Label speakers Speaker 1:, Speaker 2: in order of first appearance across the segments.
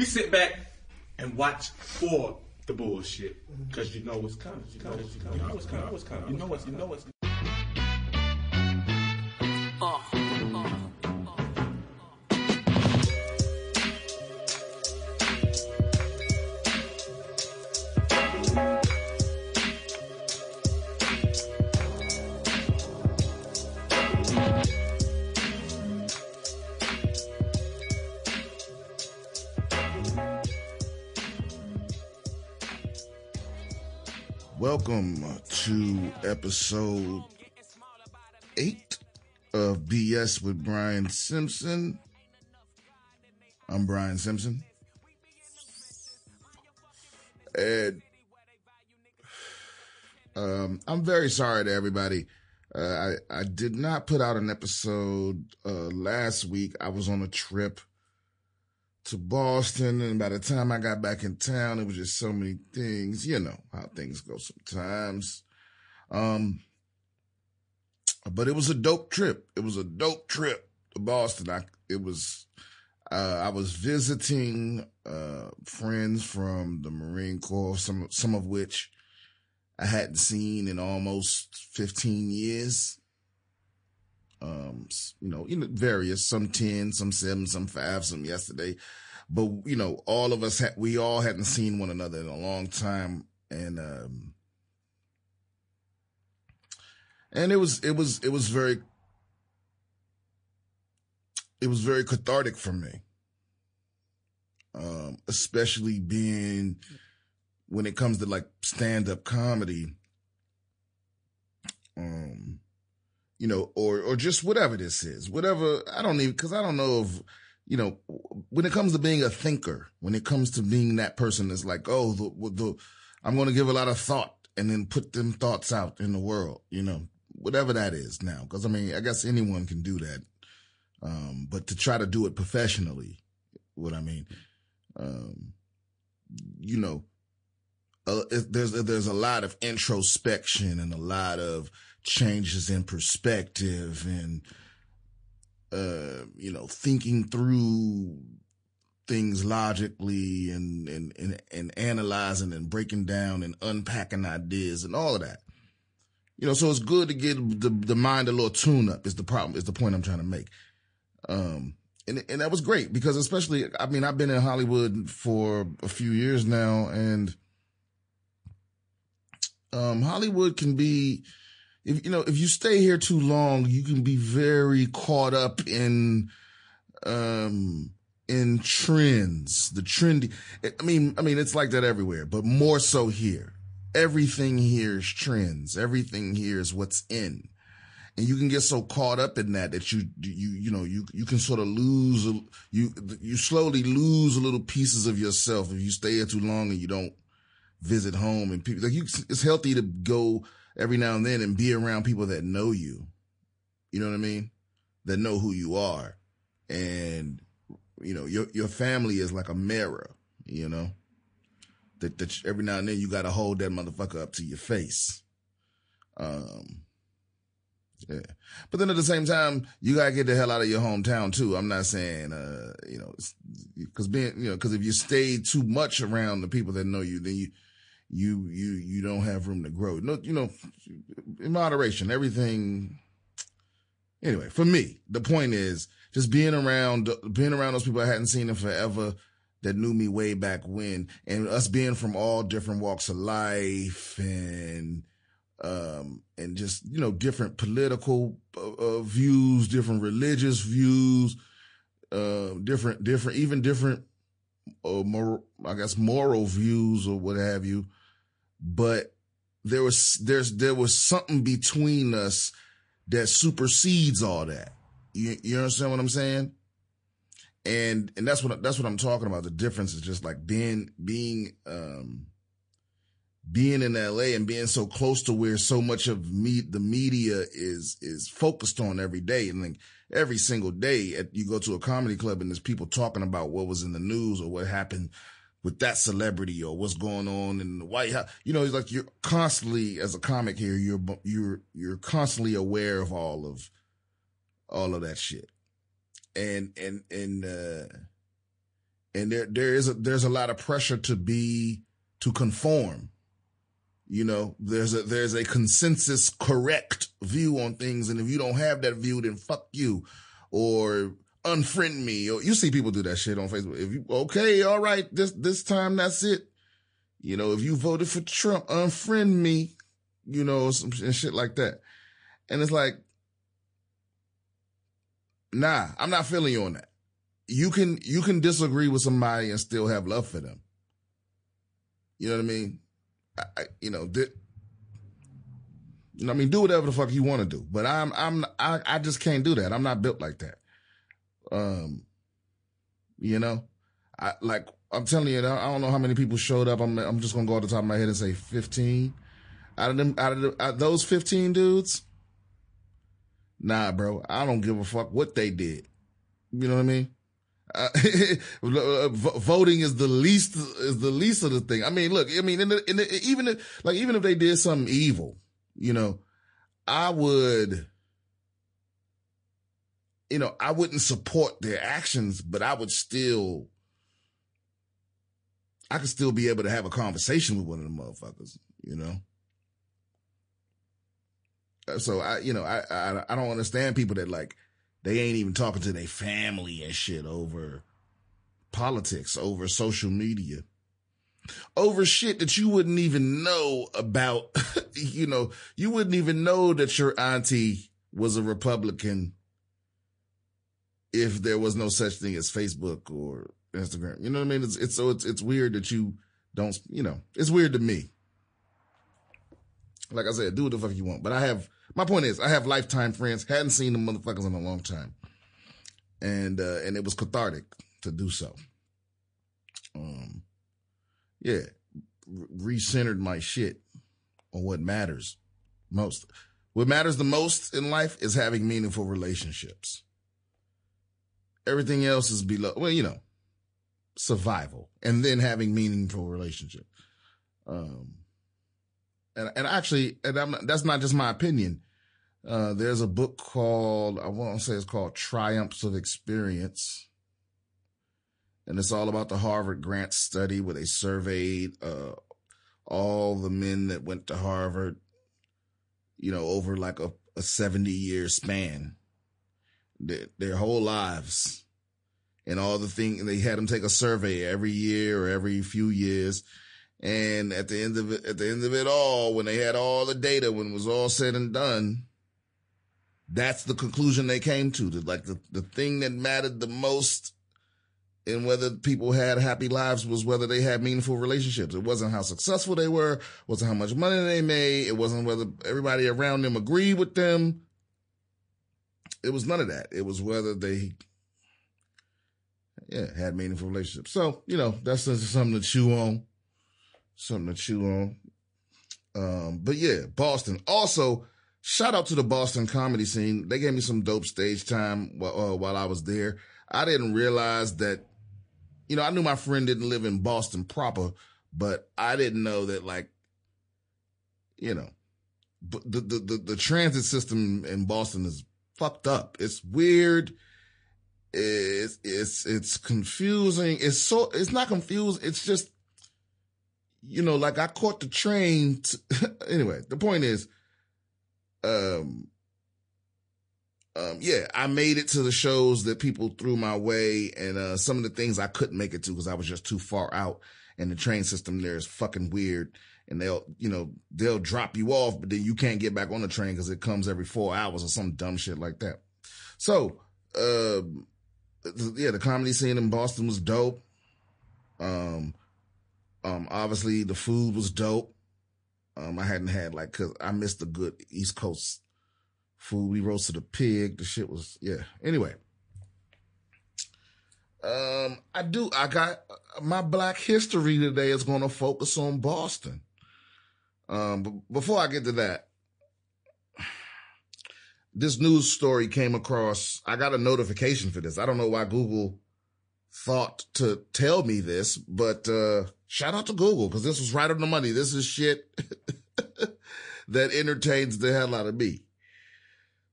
Speaker 1: We sit back and watch for the bullshit because you know what's coming. You know what's coming. You know what's coming. You know what's. What's.
Speaker 2: Welcome to episode eight of BS with Brian Simpson. I'm Brian Simpson. And um, I'm very sorry to everybody. Uh, I, I did not put out an episode uh, last week. I was on a trip to Boston, and by the time I got back in town, it was just so many things. You know how things go sometimes. Um, but it was a dope trip. It was a dope trip to Boston. I it was. Uh, I was visiting uh, friends from the Marine Corps, some some of which I hadn't seen in almost 15 years. Um, you know, you know, various, some 10, some seven, some five, some yesterday. But, you know, all of us, ha- we all hadn't seen one another in a long time. And, um, and it was, it was, it was very, it was very cathartic for me. Um, especially being when it comes to like stand up comedy. Um, you know, or, or just whatever this is, whatever. I don't even, cause I don't know if, you know, when it comes to being a thinker, when it comes to being that person that's like, oh, the, the, I'm going to give a lot of thought and then put them thoughts out in the world, you know, whatever that is now. Cause I mean, I guess anyone can do that. Um, but to try to do it professionally, what I mean, um, you know, uh, there's, there's a lot of introspection and a lot of, changes in perspective and, uh, you know, thinking through things logically and, and, and, and analyzing and breaking down and unpacking ideas and all of that. You know, so it's good to get the, the mind a little tune up is the problem, is the point I'm trying to make. Um, and, and that was great because especially, I mean, I've been in Hollywood for a few years now and, um, Hollywood can be, if you know if you stay here too long, you can be very caught up in um in trends, the trendy. I mean, I mean, it's like that everywhere, but more so here. Everything here is trends. Everything here is what's in. And you can get so caught up in that that you, you, you know, you, you can sort of lose, you, you slowly lose little pieces of yourself if you stay here too long and you don't visit home and people like you, it's healthy to go every now and then and be around people that know you. You know what I mean? That know who you are. And, you know, your, your family is like a mirror, you know, that, that every now and then you got to hold that motherfucker up to your face. Um, yeah. But then at the same time, you gotta get the hell out of your hometown too. I'm not saying, uh, you know, cause being, you know, cause if you stay too much around the people that know you, then you, you you you don't have room to grow. No, you know, in moderation, everything. Anyway, for me, the point is just being around being around those people I hadn't seen in forever that knew me way back when, and us being from all different walks of life and um and just you know different political uh, uh views, different religious views, uh different different even different uh, more, I guess moral views or what have you but there was there's there was something between us that supersedes all that. You you understand what I'm saying? And and that's what that's what I'm talking about. The difference is just like being being um being in LA and being so close to where so much of me the media is is focused on every day and like every single day at, you go to a comedy club and there's people talking about what was in the news or what happened with that celebrity or what's going on in the White House. You know, it's like you're constantly, as a comic here, you're, you're, you're constantly aware of all of, all of that shit. And, and, and, uh, and there there is a, there's a lot of pressure to be to conform. You know, there's a there's a consensus correct view on things, and if you don't have that view, then fuck you, or unfriend me. You see people do that shit on Facebook. If you okay, all right, this this time that's it. You know, if you voted for Trump, unfriend me. You know, some and shit like that. And it's like, nah, I'm not feeling you on that. You can you can disagree with somebody and still have love for them. You know what I mean? I, I you know, I mean, do whatever the fuck you want to do, but I'm I'm I, I just can't do that. I'm not built like that. Um, you know, I like I'm telling you, I don't know how many people showed up. I'm I'm just gonna go off the top of my head and say 15. Out of them, out of, out of those 15 dudes, nah, bro, I don't give a fuck what they did. You know what I mean? Uh, voting is the least is the least of the thing. I mean, look, I mean, in the, in the, even if, like even if they did something evil, you know, I would, you know, I wouldn't support their actions, but I would still, I could still be able to have a conversation with one of the motherfuckers, you know. Uh, so I, you know, I, I, I don't understand people that like, they ain't even talking to their family and shit over politics, over social media, over shit that you wouldn't even know about. you know, you wouldn't even know that your auntie was a Republican if there was no such thing as Facebook or Instagram. You know what I mean? It's, it's so it's, it's weird that you don't, you know, it's weird to me. Like I said, do what the fuck you want, but I have my point is, I have lifetime friends. Hadn't seen the motherfuckers in a long time, and uh, and it was cathartic to do so. Um, yeah, recentered my shit on what matters most. What matters the most in life is having meaningful relationships. Everything else is below. Well, you know, survival, and then having meaningful relationships. Um, and and actually, and I'm, that's not just my opinion. Uh, there's a book called I want to say it's called Triumphs of Experience, and it's all about the Harvard Grant study where they surveyed uh, all the men that went to Harvard, you know, over like a, a 70 year span, their, their whole lives, and all the things they had them take a survey every year or every few years and at the end of it, at the end of it all, when they had all the data, when it was all said and done, that's the conclusion they came to. That like the, the thing that mattered the most in whether people had happy lives was whether they had meaningful relationships. It wasn't how successful they were, wasn't how much money they made, it wasn't whether everybody around them agreed with them. It was none of that. It was whether they yeah, had meaningful relationships. So, you know, that's something to chew on something to chew on. Um, but yeah, Boston. Also, shout out to the Boston comedy scene. They gave me some dope stage time while, uh, while I was there. I didn't realize that, you know, I knew my friend didn't live in Boston proper, but I didn't know that like, you know, the, the, the, the transit system in Boston is fucked up. It's weird. It's, it's, it's confusing. It's so, it's not confused. It's just, you know, like I caught the train. anyway, the point is, um, um, yeah, I made it to the shows that people threw my way and, uh, some of the things I couldn't make it to because I was just too far out and the train system there is fucking weird and they'll, you know, they'll drop you off, but then you can't get back on the train because it comes every four hours or some dumb shit like that. So, um, yeah, the comedy scene in Boston was dope. Um, um, obviously the food was dope. Um, I hadn't had like, cause I missed the good East Coast food. We roasted a pig. The shit was, yeah. Anyway. Um, I do, I got my black history today is going to focus on Boston. Um, but before I get to that, this news story came across, I got a notification for this. I don't know why Google thought to tell me this, but, uh, Shout out to Google because this was right on the money. This is shit that entertains the hell out of me.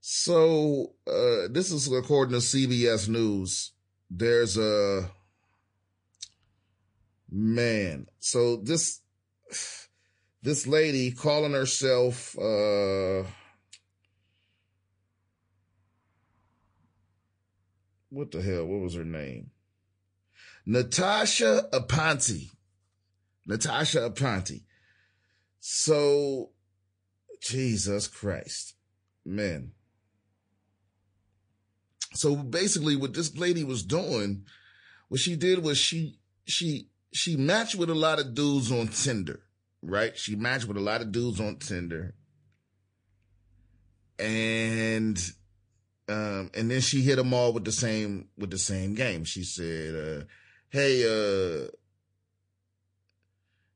Speaker 2: So, uh, this is according to CBS News. There's a, Man, so this this lady calling herself uh what the hell? What was her name? Natasha Aponte. Natasha Aponte. So, Jesus Christ, man. So basically, what this lady was doing, what she did was she she she matched with a lot of dudes on Tinder, right? She matched with a lot of dudes on Tinder, and um, and then she hit them all with the same with the same game. She said, uh, "Hey, uh,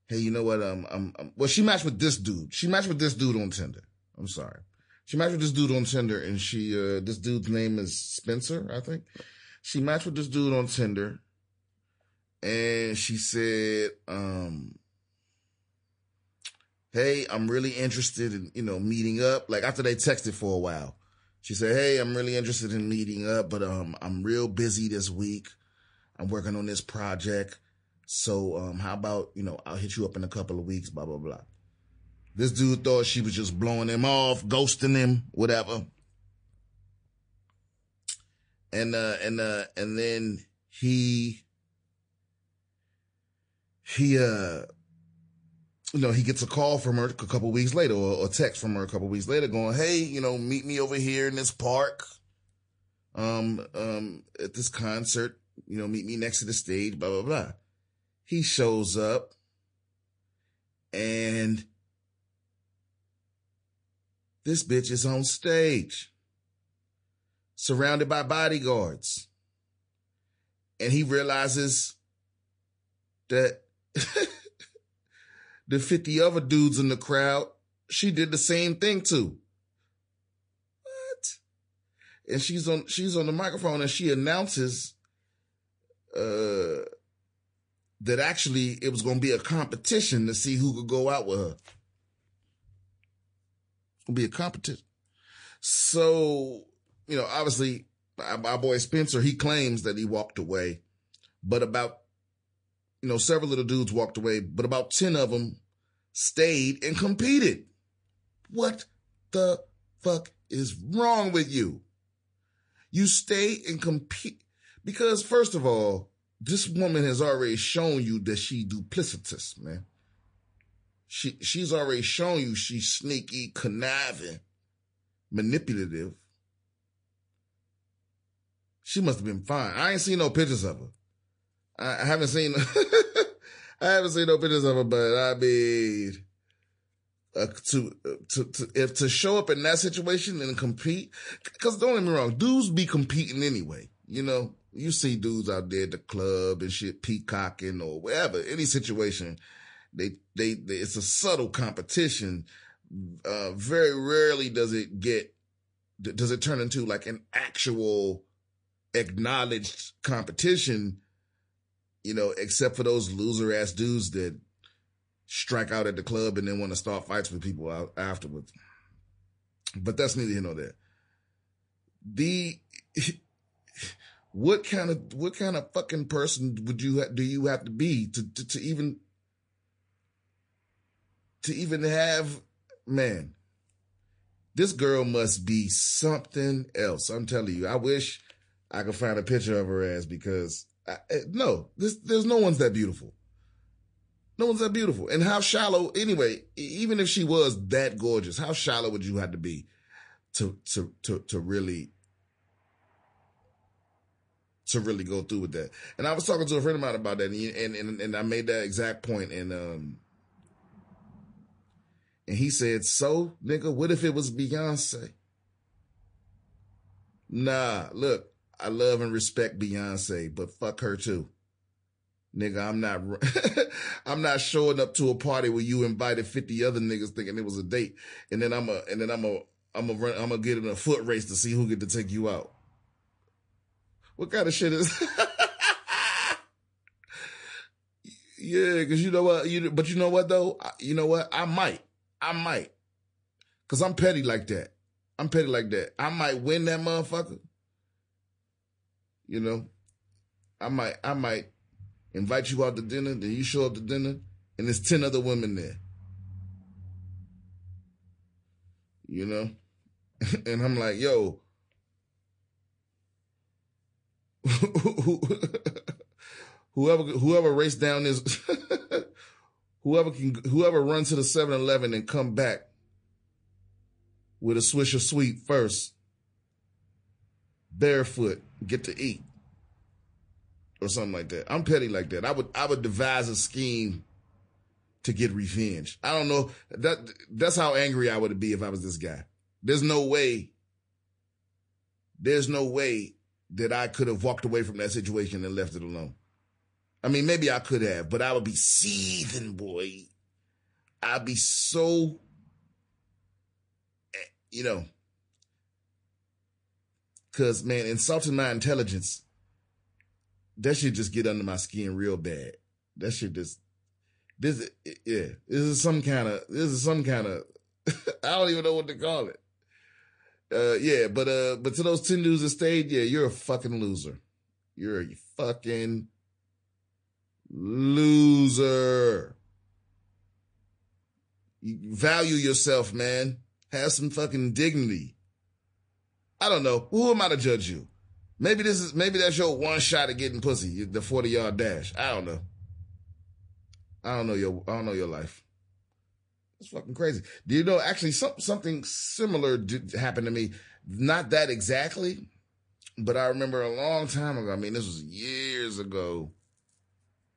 Speaker 2: hey, you know what? Um, I'm, I'm, well, she matched with this dude. She matched with this dude on Tinder. I'm sorry. She matched with this dude on Tinder, and she, uh, this dude's name is Spencer, I think. She matched with this dude on Tinder, and she said, um, "Hey, I'm really interested in, you know, meeting up." Like after they texted for a while, she said, "Hey, I'm really interested in meeting up, but um, I'm real busy this week. I'm working on this project." So, um, how about, you know, I'll hit you up in a couple of weeks, blah, blah, blah. This dude thought she was just blowing him off, ghosting him, whatever. And, uh, and, uh, and then he, he, uh, you know, he gets a call from her a couple weeks later or a text from her a couple weeks later going, Hey, you know, meet me over here in this park, um, um, at this concert, you know, meet me next to the stage, blah, blah, blah. He shows up and this bitch is on stage surrounded by bodyguards. And he realizes that the 50 other dudes in the crowd, she did the same thing to. What? And she's on, she's on the microphone and she announces, uh, that actually it was going to be a competition to see who could go out with her. Be a competition. So, you know, obviously my boy Spencer, he claims that he walked away, but about, you know, several of the dudes walked away, but about 10 of them stayed and competed. What the fuck is wrong with you? You stay and compete because first of all, this woman has already shown you that she duplicitous, man. She she's already shown you she's sneaky, conniving, manipulative. She must have been fine. I ain't seen no pictures of her. I, haven't seen I haven't seen no pictures of her, but I mean uh, to, to, to, if to show up in that situation and compete, cause don't get me wrong, dudes be competing anyway, you know, you see dudes out there at the club and shit, peacocking or whatever, any situation. They, they, they it's a subtle competition. Uh, very rarely does it get, does it turn into like an actual acknowledged competition, you know, except for those loser ass dudes that strike out at the club and then want to start fights with people out afterwards. But that's neither here nor there. The, what kind of what kind of fucking person would you do you have to be to, to, to even to even have man this girl must be something else i'm telling you i wish i could find a picture of her ass because Eh, no this, there's no one's that beautiful no one's that beautiful and how shallow anyway even if she was that gorgeous how shallow would you have to be to to to to really to really go through with that. And I was talking to a friend of mine about that, and and and I made that exact point, and um, and he said, "So, nigga, what if it was Beyonce?" Nah, look, I love and respect Beyonce, but fuck her too. Nigga, I'm not, I'm not showing up to a party where you invited 50 other niggas thinking it was a date. And then I'm a, and then I'm a, I'm a run, I'm gonna get in a foot race to see who get to take you out. What kind of shit is? yeah, because you know what, you but you know what though, you know what, I might, I might, because I'm petty like that. I'm petty like that. I might win that motherfucker. You know, I might, I might, invite you out to dinner, then you show up to dinner, and there's 10 other women there. You know? and I'm like, yo, whoever whoever raced down this whoever can whoever runs to the 7-Eleven and come back with a swish Swisher Sweet first, barefoot, get to eat. Or something like that. I'm petty like that. I would I would devise a scheme to get revenge. I don't know. That that's how angry I would be if I was this guy. There's no way. There's no way that I could have walked away from that situation and left it alone. I mean, maybe I could have, but I would be seething, boy. I'd be so, eh, you know, cause man, insulting my intelligence, that should just get under my skin real bad. That should just, this, yeah, this is some kind of, this is some kind of, I don't even know what to call it. Uh, yeah, but, uh, but to those 10 dudes that stayed, yeah, you're a fucking loser. You're a fucking loser. You value yourself, man. Have some fucking dignity. I don't know. Who am I to judge you? Maybe this is, maybe that's your one shot at getting pussy, the 40 yard dash. I don't know. I don't know your, I don't know your life. It's fucking crazy. Do you know, actually, some, something similar did, happened to me. Not that exactly, but I remember a long time ago. I mean, this was years ago.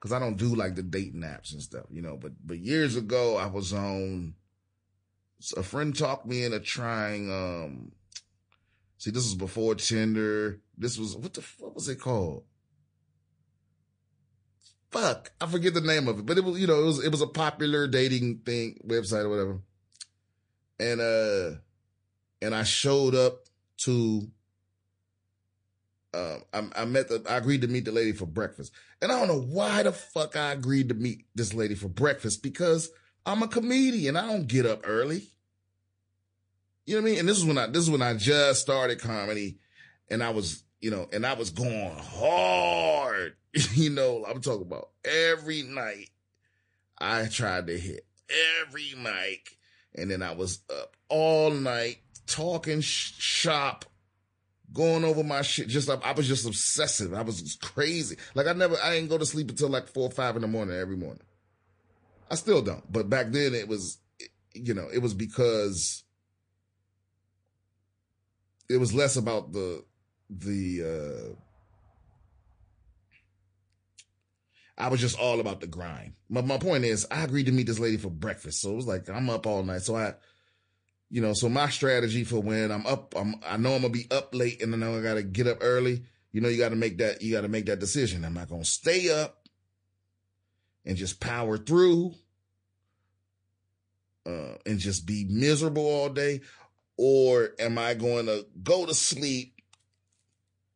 Speaker 2: Cause I don't do like the dating apps and stuff, you know, but, but years ago I was on, a friend talked me into trying, um, see, this was before Tinder. This was, what the, what was it called? fuck, I forget the name of it, but it was, you know, it was, it was a popular dating thing, website or whatever. And, uh, and I showed up to, um, I, I met the, I agreed to meet the lady for breakfast. And I don't know why the fuck I agreed to meet this lady for breakfast because I'm a comedian. I don't get up early. You know what I mean? And this is when I, this is when I just started comedy and I was, you know, and I was going hard. you know, I'm talking about every night I tried to hit every mic and then I was up all night talking sh- shop, going over my shit. Just I was just obsessive. I was crazy. Like I never, I didn't go to sleep until like four or five in the morning every morning. I still don't, but back then it was, you know, it was because it was less about the the uh I was just all about the grind. My my point is I agreed to meet this lady for breakfast. So it was like I'm up all night. So I you know, so my strategy for when I'm up, I'm I know I'm gonna be up late and then I gotta get up early. You know, you gotta make that you gotta make that decision. Am I gonna stay up and just power through? Uh, and just be miserable all day? Or am I going to go to sleep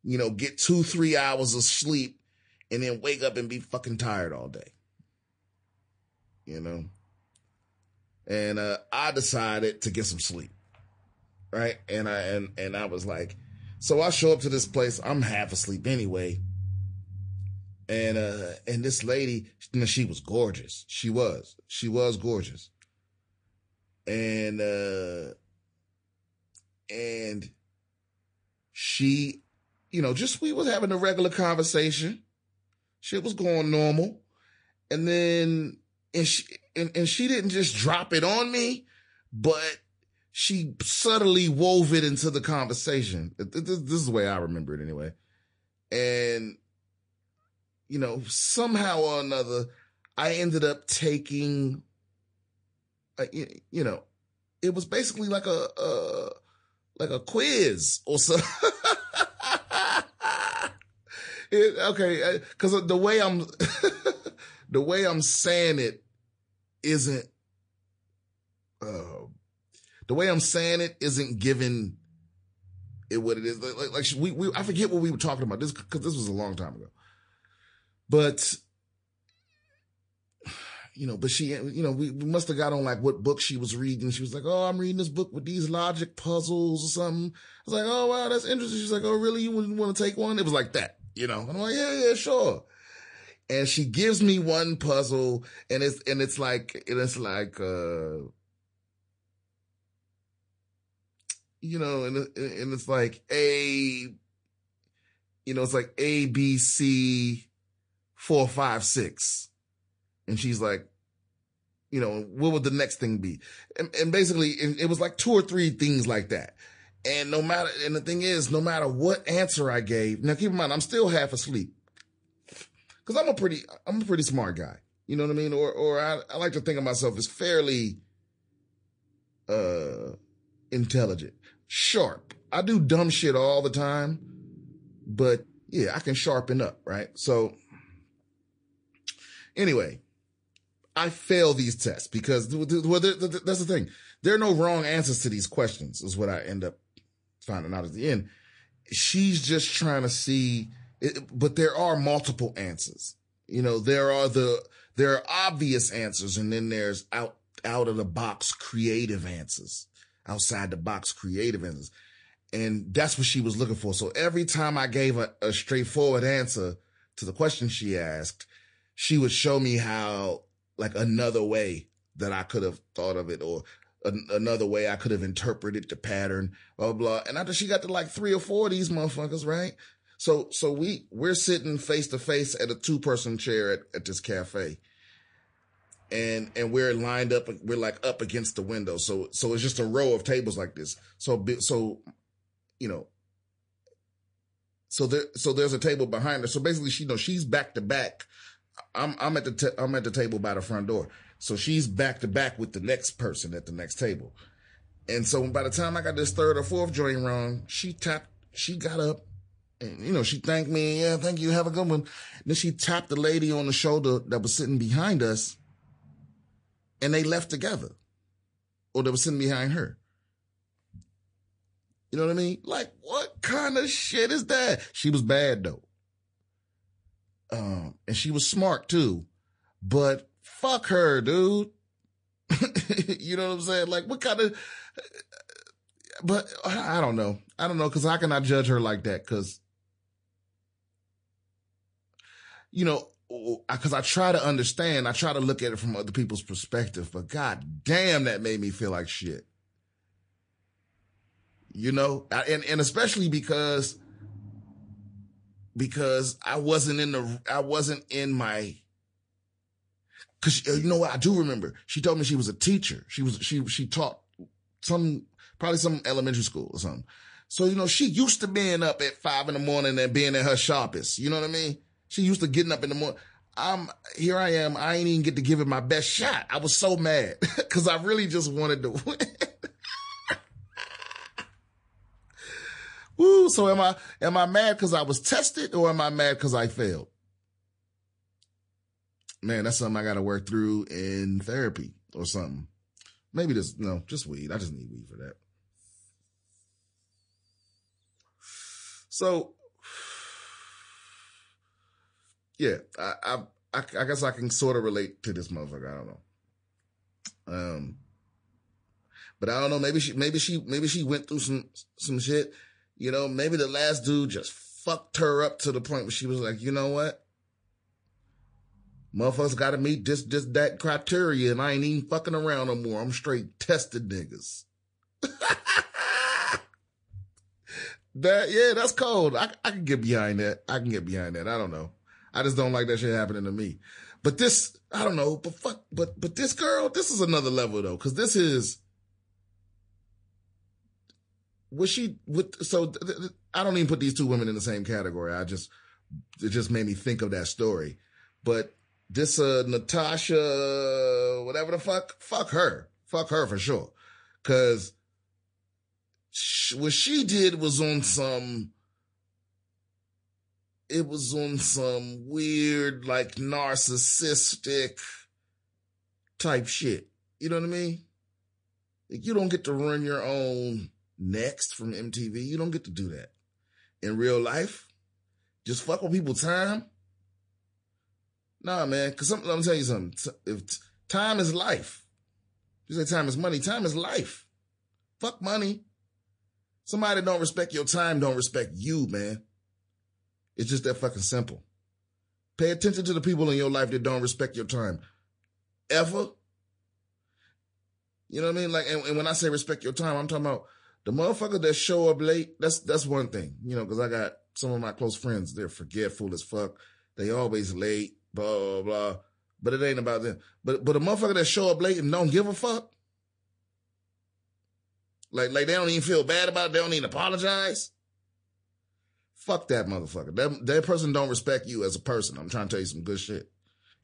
Speaker 2: you know, get two, three hours of sleep and then wake up and be fucking tired all day. You know? And uh, I decided to get some sleep. Right? And I and and I was like, so I show up to this place, I'm half asleep anyway. And uh and this lady, you know, she was gorgeous. She was. She was gorgeous. And uh and she you know, just we was having a regular conversation. Shit was going normal. And then, and she, and, and she didn't just drop it on me, but she subtly wove it into the conversation. This, this is the way I remember it anyway. And, you know, somehow or another, I ended up taking, uh, a, you know, it was basically like a, a like a quiz or something. okay, because uh, the way I'm, the way I'm saying it isn't, uh, the way I'm saying it isn't giving it what it is. Like, like we, we, I forget what we were talking about this because this was a long time ago, but you know, but she, you know, we, we must have got on like what book she was reading. She was like, Oh, I'm reading this book with these logic puzzles or something. I was like, Oh, wow, that's interesting. She's like, Oh, really? You want to take one? It was like that, you know? And I'm like, yeah, yeah, sure. and she gives me one puzzle and it's, and it's like, and it's like, uh, you know, and, and it's like A, you know, it's like A, B, C, four, five, six. And she's like, you know, what would the next thing be? And, and basically it was like two or three things like that. And no matter, and the thing is, no matter what answer I gave, now keep in mind, I'm still half asleep. Cause I'm a pretty, I'm a pretty smart guy. You know what I mean? Or, or I, I like to think of myself as fairly, uh, intelligent, sharp. I do dumb shit all the time, but yeah, I can sharpen up, right? So anyway, I fail these tests because well, that's the thing. There are no wrong answers to these questions is what I end up finding out at the end. She's just trying to see, but there are multiple answers. You know, there are the, there are obvious answers and then there's out, out of the box creative answers, outside the box creative answers. And that's what she was looking for. So every time I gave a, a straightforward answer to the question she asked, she would show me how like another way that I could have thought of it or another way I could have interpreted the pattern, blah, blah. And after she got to like three or four of these motherfuckers, right? So, so we, we're sitting face to face at a two person chair at, at this cafe. And, and we're lined up, we're like up against the window. So, so it's just a row of tables like this. So, so, you know, so there, so there's a table behind her. So basically, she you know she's back to back. I'm I'm at the t- I'm at the table by the front door. So she's back to back with the next person at the next table. And so by the time I got this third or fourth joint wrong, she tapped, she got up and, you know, she thanked me. Yeah, thank you. Have a good one. Then she tapped the lady on the shoulder that was sitting behind us and they left together or they were sitting behind her. You know what I mean? Like, what kind of shit is that? She was bad though. Um, and she was smart too, but fuck her, dude. you know what I'm saying? Like, what kind of, but I don't know. I don't know. Cause I judge her like that? Cause, you know, cause I try to understand. I try to look at it from other people's perspective, but god damn, that made me feel like shit. You know, and, and especially because, because I wasn't in the, I wasn't in my, Cause uh, you know what? I do remember. She told me she was a teacher. She was, she, she taught some, probably some elementary school or something. So, you know, she used to being up at five in the morning and being at her sharpest. You know what I mean? She used to getting up in the morning. I'm here. I am. I ain't even get to give it my best shot. I was so mad because I really just wanted to win. So am I, am I mad because I was tested or am I mad because I failed? man, that's something I got to work through in therapy or something. Maybe just, no, just weed. I just need weed for that. So, yeah, I, I, I, I guess I can sort of relate to this motherfucker. I don't know. Um, but I don't know. Maybe she, maybe she, maybe she went through some, some shit. You know, maybe the last dude just fucked her up to the point where she was like, you know what? Motherfuckers gotta meet this, this, that criteria and I ain't even fucking around no more. I'm straight tested niggas. that, yeah, that's cold. I, I can get behind that. I can get behind that. I don't know. I just don't like that shit happening to me. But this, I don't know, but fuck, but, but this girl, this is another level though, cause this is, was she, with, so th- th- I don't even put these two women in the same category. I just, it just made me think of that story. But this uh Natasha, whatever the fuck, fuck her, fuck her for sure, because what she did was on some. It was on some weird, like narcissistic type shit. You know what I mean? Like you don't get to run your own next from MTV. You don't get to do that in real life. Just fuck with people's time Nah, man, cause I'm, let me tell you something. If time is life, you say time is money, time is life. Fuck money. Somebody don't respect your time, don't respect you, man. It's just that fucking simple. Pay attention to the people in your life that don't respect your time. Ever. You know what I mean? Like, and, and when I say respect your time, I'm talking about the motherfucker that show up late. That's, that's one thing, you know, cause I got some of my close friends. They're forgetful as fuck. They always late, blah, blah, blah. But it ain't about them. But, but a motherfucker that show up late and don't give a fuck. Like, like they don't even feel bad about it. They don't even apologize. Fuck that motherfucker. That, that person don't respect you as a person. I'm trying to tell you some good shit.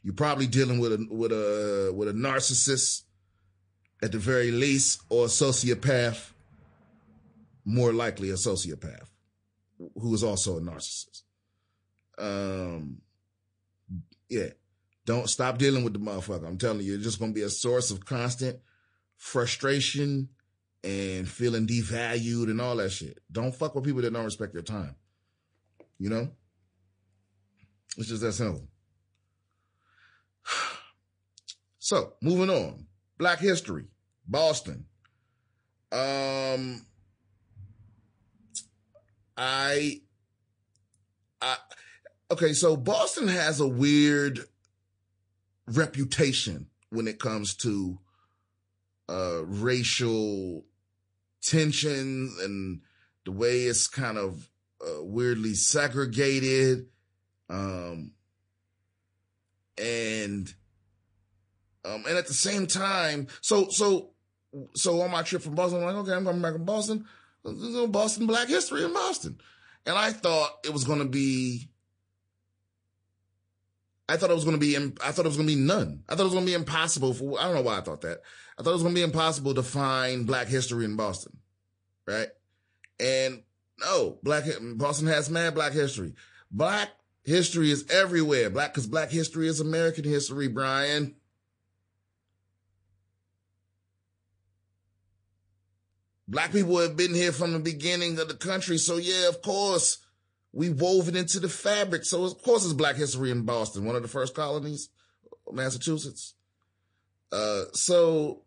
Speaker 2: You're probably dealing with a, with a, with a narcissist at the very least or a sociopath, more likely a sociopath who is also a narcissist. Um, yeah. Don't stop dealing with the motherfucker. I'm telling you, it's just going to be a source of constant frustration and feeling devalued and all that shit. Don't fuck with people that don't respect your time. You know? It's just that simple. So, moving on. Black history. Boston. Um, I, I, okay, so Boston has a weird reputation when it comes to, uh, racial tensions and the way it's kind of uh, weirdly segregated. Um, and, um, and at the same time, so, so, so on my trip from Boston, I'm like, okay, I'm coming back from Boston. Boston Black History in Boston. And I thought it was going to be, I thought it was going to be, I thought it was going to be none. I thought it was going to be impossible for, I don't know why I thought that. I thought it was going to be impossible to find black history in Boston. Right. And no, black, Boston has mad black history. Black history is everywhere. Black, cause black history is American history, Brian. Black people have been here from the beginning of the country. So yeah, of course, we wove it into the fabric. So of course it's black history in Boston, one of the first colonies, Massachusetts. Uh, so,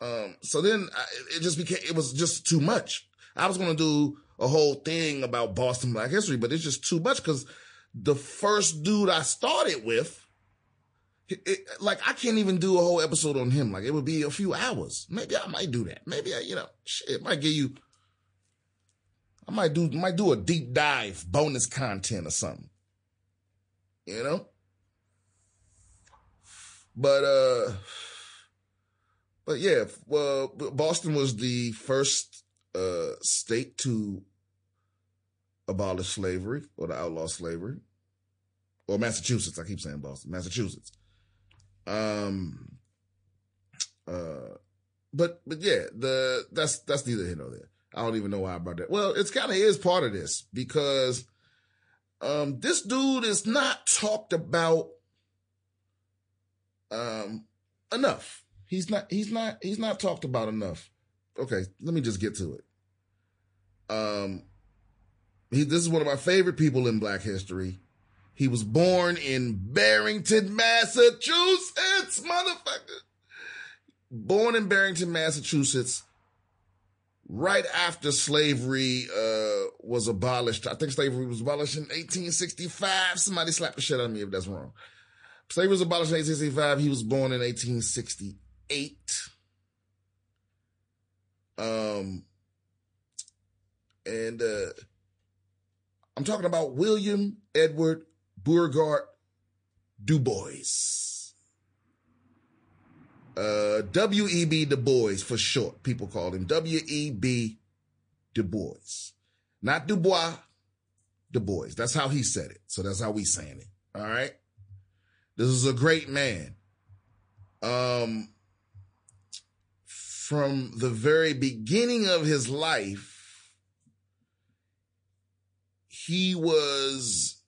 Speaker 2: um, so then I, it just became, it was just too much. I was going to do a whole thing about Boston black history, but it's just too much because the first dude I started with it, like I can't even do a whole episode on him. Like it would be a few hours. Maybe I might do that. Maybe I, you know, shit, might give you. I might do might do a deep dive bonus content or something. You know. But uh, but yeah, well, Boston was the first uh state to abolish slavery or to outlaw slavery. Or Massachusetts, I keep saying Boston, Massachusetts. Um, uh, but, but yeah, the, that's, that's neither here nor there. I don't even know why I brought that. Well, it's kind of is part of this because, um, this dude is not talked about, um, enough. He's not, he's not, he's not talked about enough. Okay. Let me just get to it. Um, he, this is one of my favorite people in black history. He was born in Barrington, Massachusetts, motherfucker. Born in Barrington, Massachusetts, right after slavery uh, was abolished. I think slavery was abolished in 1865. Somebody slap the shit out of me if that's wrong. Slavery was abolished in 1865. He was born in 1868. Um, and uh, I'm talking about William Edward Beauregard Du Bois. Uh, W.E.B. Du Bois for short. People call him W.E.B. Du Bois. Not Dubois, Du Bois. That's how he said it. So that's how we saying it. All right. This is a great man. Um, from the very beginning of his life, he was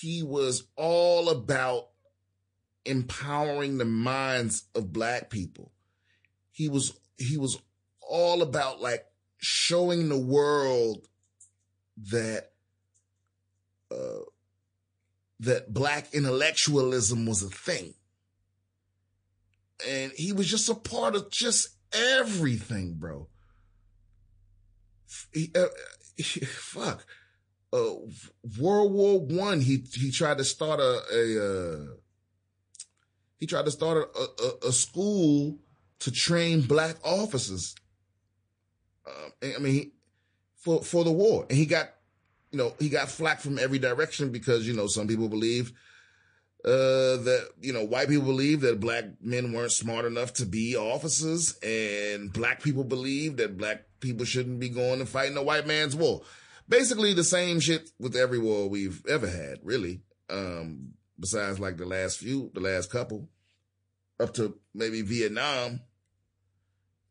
Speaker 2: he was all about empowering the minds of black people. He was, he was all about like showing the world that, uh, that black intellectualism was a thing. And he was just a part of just everything, bro. He, uh, he, fuck uh, World War One, he he tried to start a, a uh, he tried to start a, a, a, school to train black officers. Um, I mean, for for the war, and he got you know he got flack from every direction because you know some people believe uh, that you know white people believe that black men weren't smart enough to be officers, and black people believe that black people shouldn't be going and fighting a white man's war. Basically, the same shit with every war we've ever had, really. Um, besides like the last few, the last couple, up to maybe Vietnam.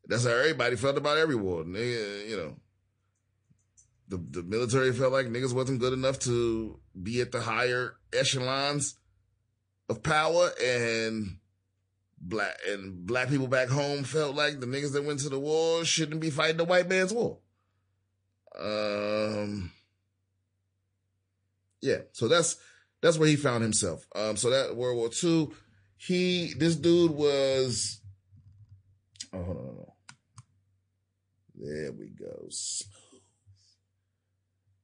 Speaker 2: That's how everybody felt about every war. They, you know, the the military felt like niggas wasn't good enough to be at the higher echelons of power and black and black people back home felt like the niggas that went to the war shouldn't be fighting the white man's war. Um yeah, so that's that's where he found himself. Um so that World War II, he this dude was oh hold on. There we go.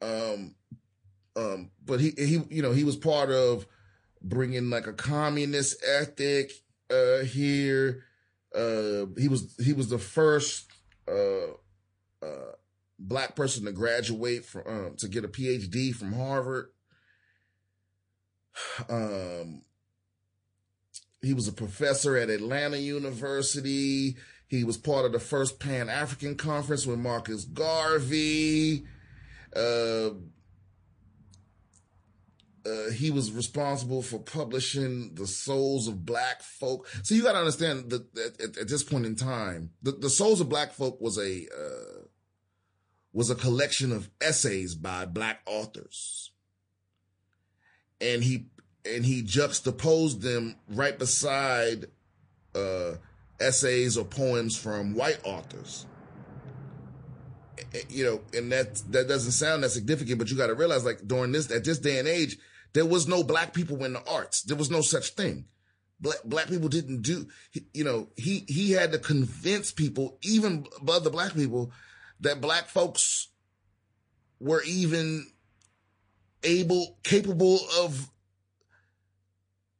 Speaker 2: Um um but he he you know he was part of bringing like a communist ethic uh, here. Uh, he was he was the first uh, uh, black person to graduate from um, to get a PhD from Harvard. Um, he was a professor at Atlanta University. He was part of the first Pan African Conference with Marcus Garvey. Uh, uh, he was responsible for publishing the souls of black folk. So you got to understand that at, at, this point in time, the, the souls of black folk was a uh, was a collection of essays by black authors, and he and he juxtaposed them right beside uh, essays or poems from white authors. You know, and that that doesn't sound that significant, but you got to realize, like during this at this day and age, there was no black people in the arts. There was no such thing. Black, black people didn't do, you know, he, he had to convince people, even above the black people, that black folks were even able, capable of,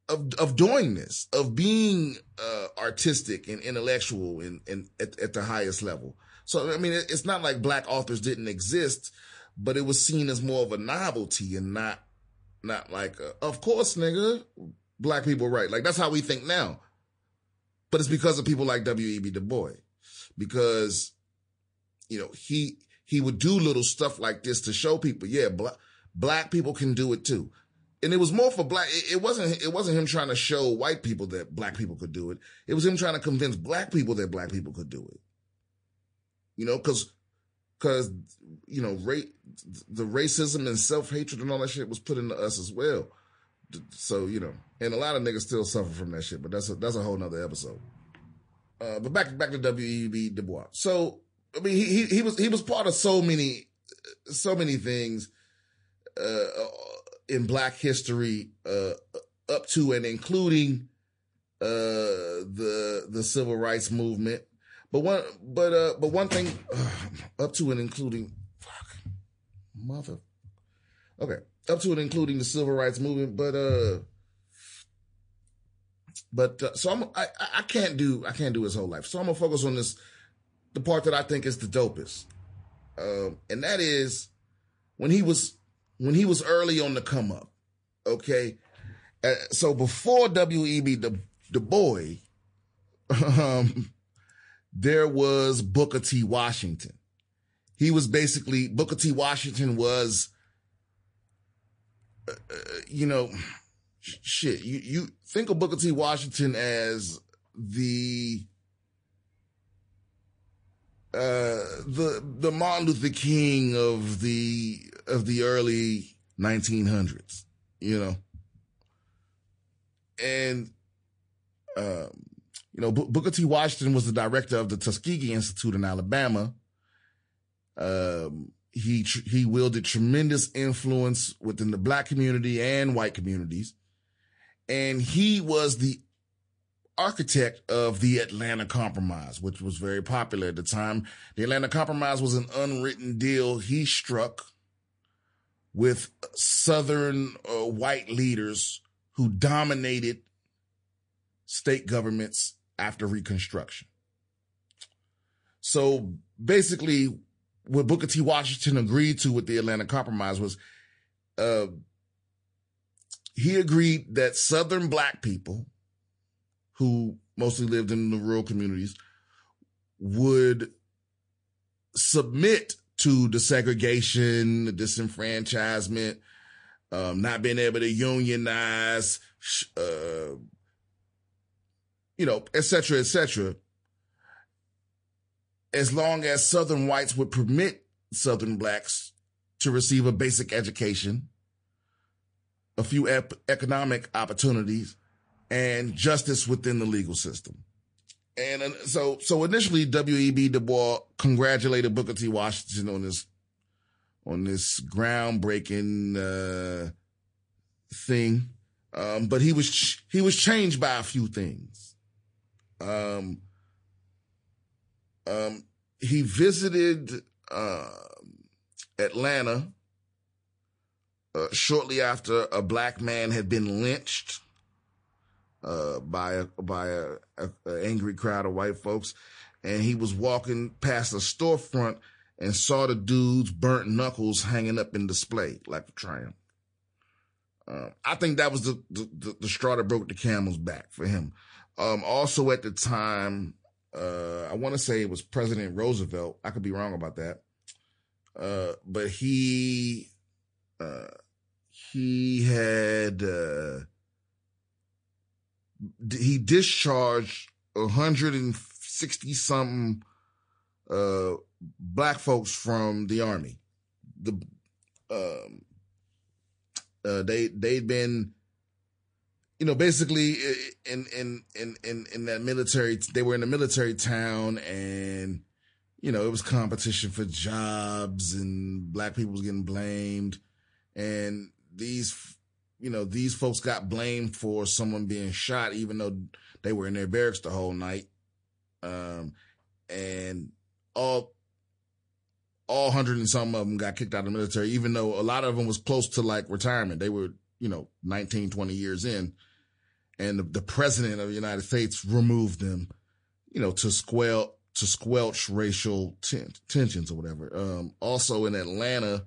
Speaker 2: of, of doing this, of being, uh, artistic and intellectual and, and at, at the highest level. So, I mean, it's not like black authors didn't exist, but it was seen as more of a novelty and not not like, a, of course, nigga, black people right. Like that's how we think now. But it's because of people like W.E.B. Du Bois. Because, you know, he, he would do little stuff like this to show people, yeah, black, black people can do it too. And it was more for black. It, it wasn't, it wasn't him trying to show white people that black people could do it. It was him trying to convince black people that black people could do it. You know, cause, cause, you know, rate, the racism and self hatred and all that shit was put into us as well. So you know, and a lot of niggas still suffer from that shit, but that's a that's a whole nother episode. Uh, but back back to W E B Du Bois. So I mean, he, he he was he was part of so many so many things uh, in Black history uh, up to and including uh, the the civil rights movement. But one but uh but one thing up to and including mother. Okay, up to and including the civil rights movement, but uh, but uh, so I'm I I can't do I can't do his whole life, so I'm gonna focus on this the part that I think is the dopest, um, and that is when he was when he was early on the come up. Okay, uh, so before W.E.B. the the boy, um, there was Booker T. Washington he was basically Booker T. Washington was, uh, uh, you know, shit. You you think of Booker T. Washington as the uh, the the Martin Luther King of the of the early 1900s, you know, and um, you know Booker T. Washington was the director of the Tuskegee Institute in Alabama. Um, he he wielded tremendous influence within the black community and white communities, and he was the architect of the Atlanta Compromise, which was very popular at the time. The Atlanta Compromise was an unwritten deal he struck with Southern uh, white leaders who dominated state governments after Reconstruction. So basically, what Booker T. Washington agreed to with the Atlanta Compromise was uh, he agreed that Southern black people who mostly lived in the rural communities would submit to the segregation, the disenfranchisement, um, not being able to unionize, uh, you know, et cetera, et cetera. As long as Southern whites would permit Southern blacks to receive a basic education, a few ep- economic opportunities, and justice within the legal system. And uh, so, so initially, W.E.B. Du Bois congratulated Booker T. Washington on this, on this groundbreaking, uh, thing. Um, but he was, he was changed by a few things. Um, um, he visited, uh, Atlanta, uh, shortly after a black man had been lynched uh, by a, by a, a, a, angry crowd of white folks. And he was walking past a storefront and saw the dude's burnt knuckles hanging up in display like a triumph. Uh, I think that was the, the, the, straw that broke the camel's back for him. Um, also at the time, uh, I want to say it was President Roosevelt. I could be wrong about that. Uh, but he, uh, he had, uh, he discharged 160 something uh, black folks from the army. The um, uh, they they'd been, you know, basically in in in in in that military. They were in a military town, and you know it was competition for jobs, and black people was getting blamed, and these you know, these folks got blamed for someone being shot, even though they were in their barracks the whole night. Um, and all, all hundred and some of them got kicked out of the military, even though a lot of them was close to like retirement. They were, you know, 19, 20 years in. And the, the president of the United States removed them, you know, to squelch, to squelch racial ten- tensions or whatever. Um, also in Atlanta,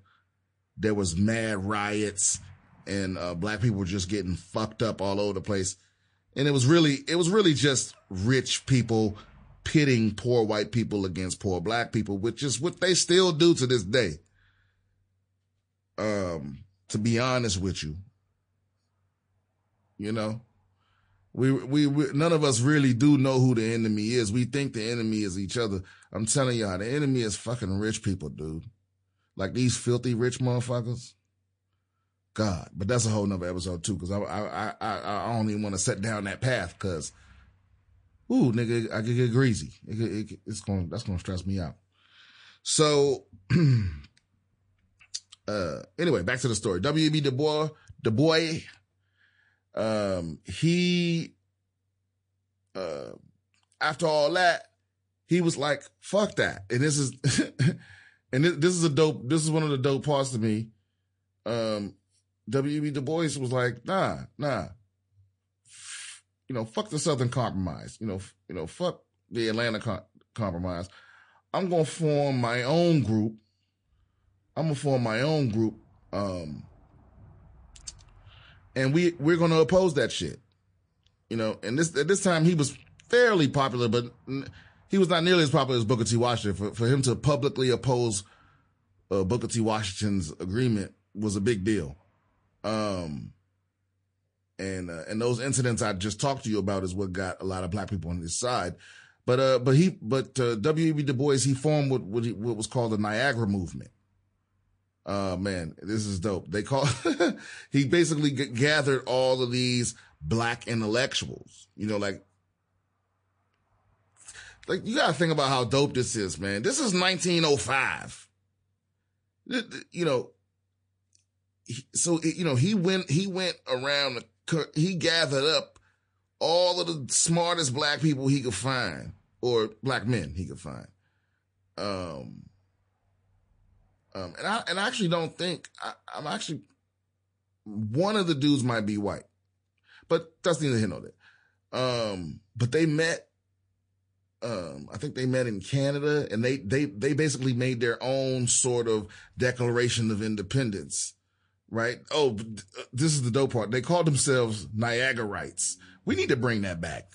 Speaker 2: there was mad riots and uh, black people were just getting fucked up all over the place. And it was really, it was really just rich people pitting poor white people against poor black people, which is what they still do to this day. Um, to be honest with you, you know, we, we, we, none of us really do know who the enemy is. We think the enemy is each other. I'm telling y'all, the enemy is fucking rich people, dude. Like these filthy rich motherfuckers. God, but that's a whole nother episode too, because I, I, I, I don't even want to set down that path, because, ooh, nigga, I could get greasy. It, it, it's going, that's going to stress me out. So, uh, anyway, back to the story. W.E.B. Du Bois, Du Bois, um, he, uh, after all that, he was like, fuck that. And this is, and this, this is a dope, this is one of the dope parts to me. Um, W.E.B. Du Bois was like, nah, nah. You know, fuck the Southern Compromise. You know, you know, fuck the Atlanta com- Compromise. I'm gonna form my own group. I'm gonna form my own group. Um, and we we're gonna oppose that shit. You know, and this at this time he was fairly popular, but he was not nearly as popular as Booker T. Washington. For for him to publicly oppose uh, Booker T. Washington's agreement was a big deal. Um, and uh, and those incidents I just talked to you about is what got a lot of black people on his side. But uh, but he but uh, W.E.B. Du Bois he formed what what, he, what was called the Niagara Movement. Uh man, this is dope. They call he basically g- gathered all of these black intellectuals. You know, like like you gotta think about how dope this is, man. This is 1905. You know, so you know he went he went around he gathered up all of the smartest black people he could find or black men he could find um Um, and I and I actually don't think I, I'm actually one of the dudes might be white, but that's neither here nor there. Um, but they met. Um, I think they met in Canada, and they they they basically made their own sort of Declaration of Independence, right? Oh, this is the dope part. They called themselves Niagarites. We need to bring that back.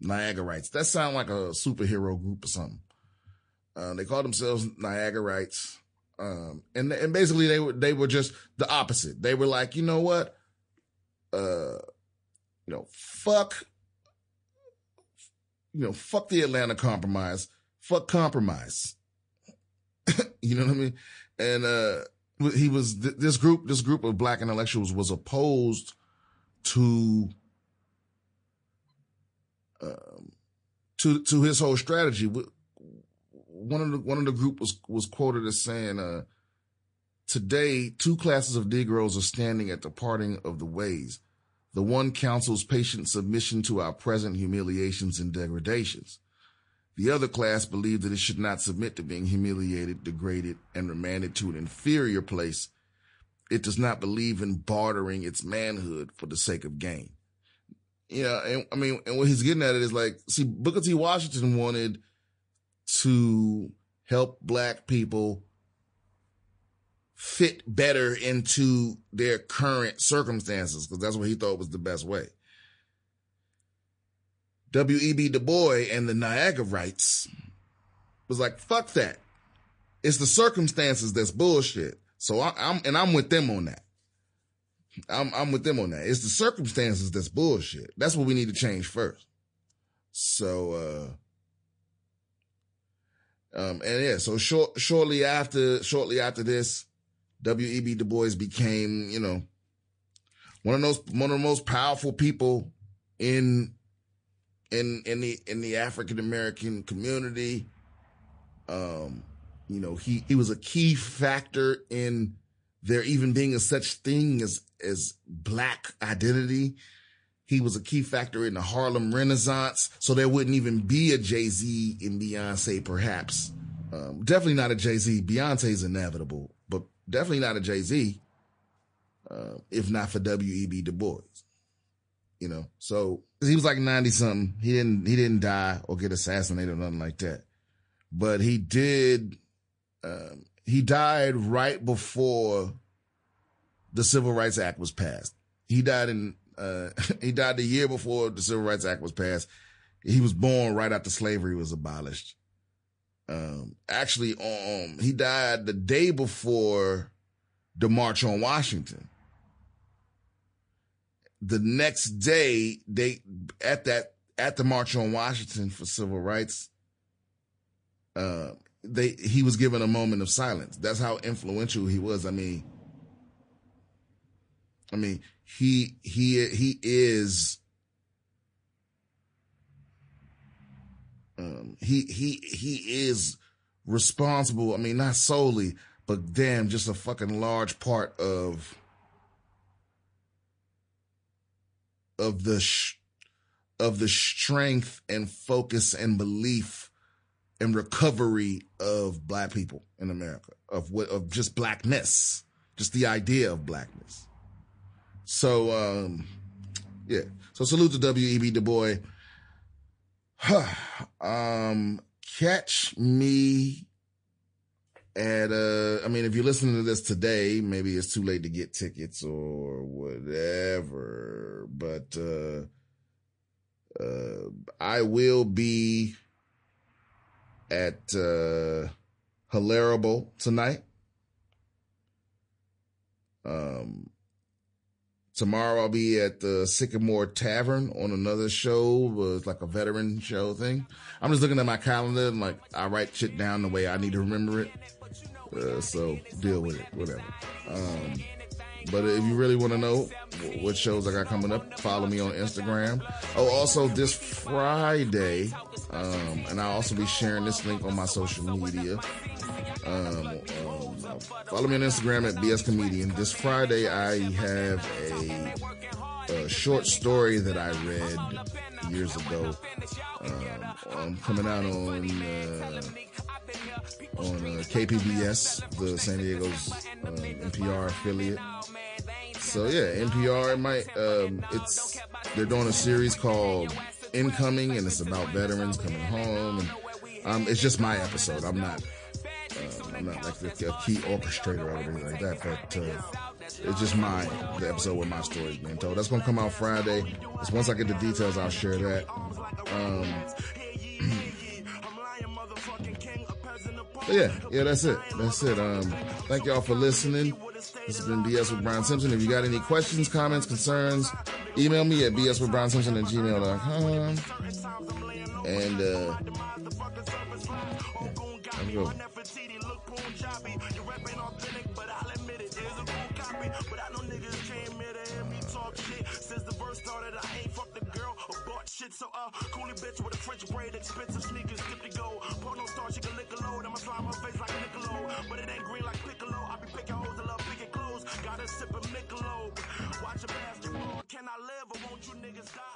Speaker 2: Niagarites. That sounds like a superhero group or something. Uh, they called themselves Niagarites. Um, and, and basically they were, they were just the opposite. They were like, you know what? Uh, you know, fuck, you know, fuck the Atlanta compromise. Fuck compromise. you know what I mean? And, uh, he was, this group, this group of black intellectuals was opposed to, um, to, to his whole strategy one of the one of the group was was quoted as saying, uh, "Today, two classes of Negroes are standing at the parting of the ways. The one counsels patient submission to our present humiliations and degradations. The other class believed that it should not submit to being humiliated, degraded, and remanded to an inferior place. It does not believe in bartering its manhood for the sake of gain." Yeah, and I mean, and what he's getting at it is like, see, Booker T. Washington wanted to help black people fit better into their current circumstances because that's what he thought was the best way. W.E.B. Du Bois and the Niagarites was like, fuck that. It's the circumstances that's bullshit. So I, am and I'm with them on that. I'm, I'm with them on that. It's the circumstances that's bullshit. That's what we need to change first. So, uh, um, and yeah, so short, shortly after, shortly after this, W.E.B. Du Bois became, you know, one of those, one of the most powerful people in, in, in the, in the African American community. Um, you know, he, he was a key factor in there even being a such thing as, as black identity. He was a key factor in the Harlem Renaissance. So there wouldn't even be a Jay-Z and Beyonce, perhaps. Um, definitely not a Jay-Z. Beyonce's inevitable, but definitely not a Jay-Z. Uh, if not for W.E.B. Du Bois. You know, so he was like 90 something. He didn't, he didn't die or get assassinated or nothing like that. But he did, um, he died right before the Civil Rights Act was passed. He died in uh, he died the year before the Civil Rights Act was passed. He was born right after slavery was abolished. Um, actually, um, he died the day before the March on Washington. The next day, they at that at the March on Washington for civil rights, uh, they he was given a moment of silence. That's how influential he was. I mean, I mean, he he he is um, he he he is responsible. I mean, not solely, but damn, just a fucking large part of of the sh- of the strength and focus and belief and recovery of black people in America of what of just blackness, just the idea of blackness. So, um, yeah. So salute to W.E.B. Du Bois. um, catch me at, uh, I mean, if you're listening to this today, maybe it's too late to get tickets or whatever, but, uh, uh, I will be at, uh, Hilarable tonight. Um, Tomorrow I'll be at the Sycamore Tavern on another show. Uh, it's like a veteran show thing. I'm just looking at my calendar and like I write shit down the way I need to remember it. Uh, so deal with it, whatever. Um, but if you really want to know what shows I got coming up, follow me on Instagram. Oh, also this Friday, um, and I'll also be sharing this link on my social media. Um, um, follow me on Instagram at BS Comedian. This Friday, I have a
Speaker 3: a short story that I read years ago. Um, coming out on uh, on uh, KPBS, the San Diego's uh, NPR affiliate. So yeah, NPR might. Um, it's they're doing a series called Incoming, and it's about veterans coming home. And um, it's just my episode. I'm not. Uh, I'm not like a, a key orchestrator or anything like that, but uh, it's just my the episode where my story is being told. That's gonna come out Friday. Just once I get the details, I'll share that. Um, yeah, yeah, that's it. That's it. Um, thank y'all for listening. This has been BS with Brian Simpson. If you got any questions, comments, concerns, email me at bswithbriansimpson at gmail.com. And, uh, yeah. So, uh, coolie bitch with a French braid, expensive sneakers, dip to go. Porno star, she can lick a load. I'ma slide my face like a Niccolo. But it ain't green like Piccolo. I be picking hoes and love picking clothes. Got a sip of Michelob. Watch a basketball. Can I live or won't you niggas die?